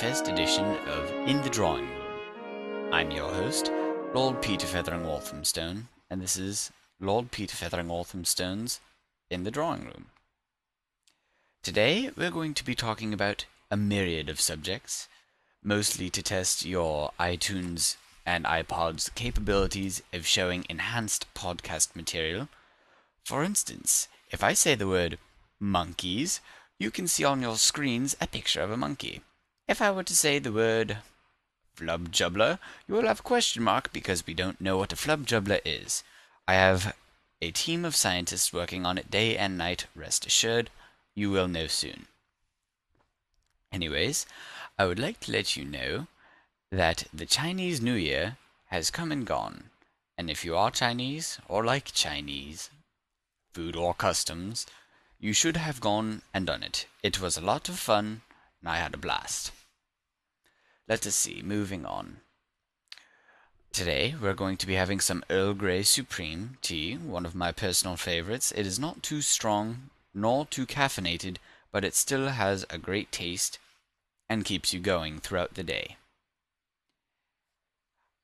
first edition of In the Drawing Room. I'm your host, Lord Peter Feathering Walthamstone, and this is Lord Peter Feathering Walthamstone's In the Drawing Room. Today we're going to be talking about a myriad of subjects, mostly to test your iTunes and iPod's capabilities of showing enhanced podcast material. For instance, if I say the word monkeys, you can see on your screens a picture of a monkey. If I were to say the word flubjubbler, you will have a question mark because we don't know what a flubjubbler is. I have a team of scientists working on it day and night, rest assured. You will know soon. Anyways, I would like to let you know that the Chinese New Year has come and gone. And if you are Chinese or like Chinese food or customs, you should have gone and done it. It was a lot of fun, and I had a blast. Let us see, moving on. Today, we're going to be having some Earl Grey Supreme tea, one of my personal favorites. It is not too strong, nor too caffeinated, but it still has a great taste and keeps you going throughout the day.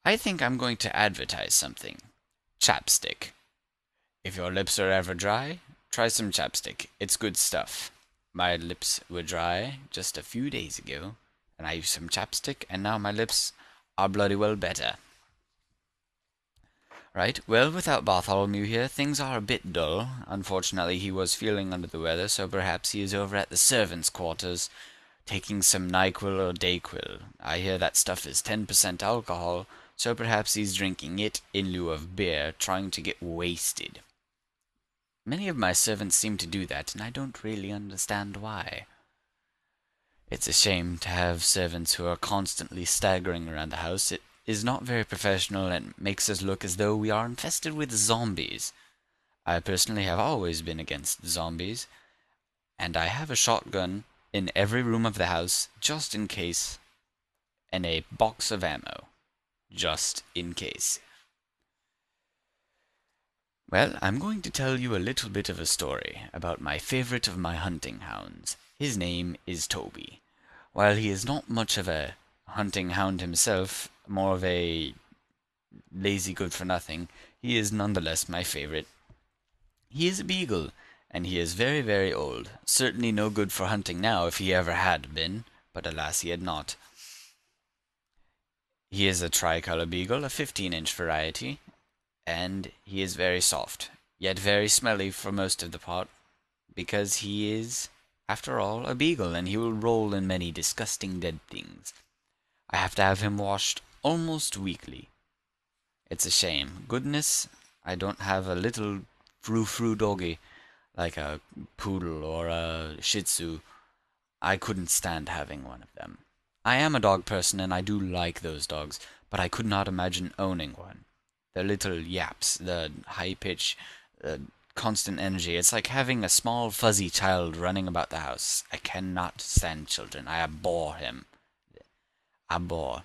I think I'm going to advertise something. Chapstick. If your lips are ever dry, Try some chapstick. It's good stuff. My lips were dry just a few days ago, and I used some chapstick, and now my lips are bloody well better. Right, well, without Bartholomew here, things are a bit dull. Unfortunately, he was feeling under the weather, so perhaps he is over at the servants' quarters, taking some NyQuil or DayQuil. I hear that stuff is 10% alcohol, so perhaps he's drinking it in lieu of beer, trying to get wasted. Many of my servants seem to do that, and I don't really understand why. It's a shame to have servants who are constantly staggering around the house. It is not very professional and makes us look as though we are infested with zombies. I personally have always been against zombies, and I have a shotgun in every room of the house just in case, and a box of ammo just in case. Well, I'm going to tell you a little bit of a story about my favorite of my hunting hounds. His name is Toby. While he is not much of a hunting hound himself, more of a lazy good for nothing, he is nonetheless my favorite. He is a beagle, and he is very, very old. Certainly no good for hunting now if he ever had been, but alas he had not. He is a tricolor beagle, a 15 inch variety, and he is very soft, yet very smelly for most of the part, because he is, after all, a beagle, and he will roll in many disgusting dead things. I have to have him washed almost weekly. It's a shame. Goodness, I don't have a little frou-frou doggy like a poodle or a shih tzu. I couldn't stand having one of them. I am a dog person and I do like those dogs, but I could not imagine owning one the little yaps, the high pitch, uh, constant energy. It's like having a small fuzzy child running about the house. I cannot stand children. I abhor him. Abhor.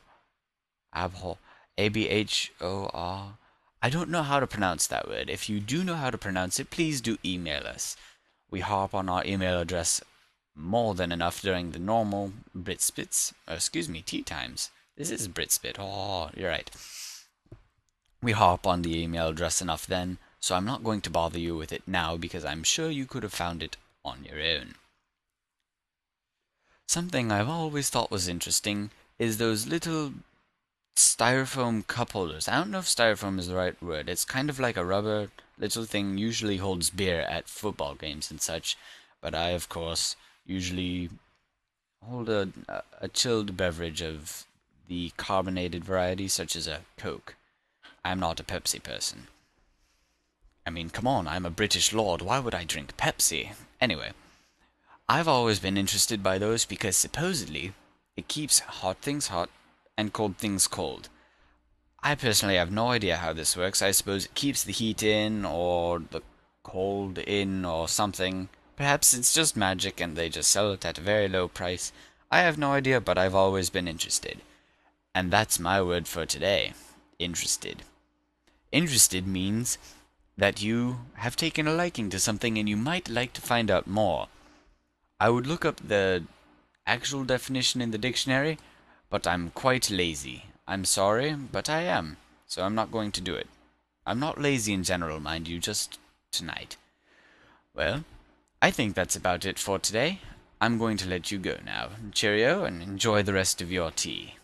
Abhor. A B H O R. I don't know how to pronounce that word. If you do know how to pronounce it, please do email us. We harp on our email address more than enough during the normal Britspits, or oh, excuse me, tea times. This is Britspit. Oh, you're right. We harp on the email address enough then, so I'm not going to bother you with it now because I'm sure you could have found it on your own. Something I've always thought was interesting is those little styrofoam cup holders. I don't know if styrofoam is the right word. It's kind of like a rubber little thing, usually holds beer at football games and such, but I, of course, usually hold a, a chilled beverage of the carbonated variety, such as a Coke. I'm not a Pepsi person. I mean, come on, I'm a British lord. Why would I drink Pepsi? Anyway, I've always been interested by those because supposedly it keeps hot things hot and cold things cold. I personally have no idea how this works. I suppose it keeps the heat in or the cold in or something. Perhaps it's just magic and they just sell it at a very low price. I have no idea, but I've always been interested. And that's my word for today. Interested. Interested means that you have taken a liking to something and you might like to find out more. I would look up the actual definition in the dictionary, but I'm quite lazy. I'm sorry, but I am, so I'm not going to do it. I'm not lazy in general, mind you, just tonight. Well, I think that's about it for today. I'm going to let you go now. Cheerio, and enjoy the rest of your tea.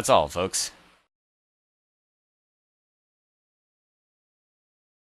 That's all, folks.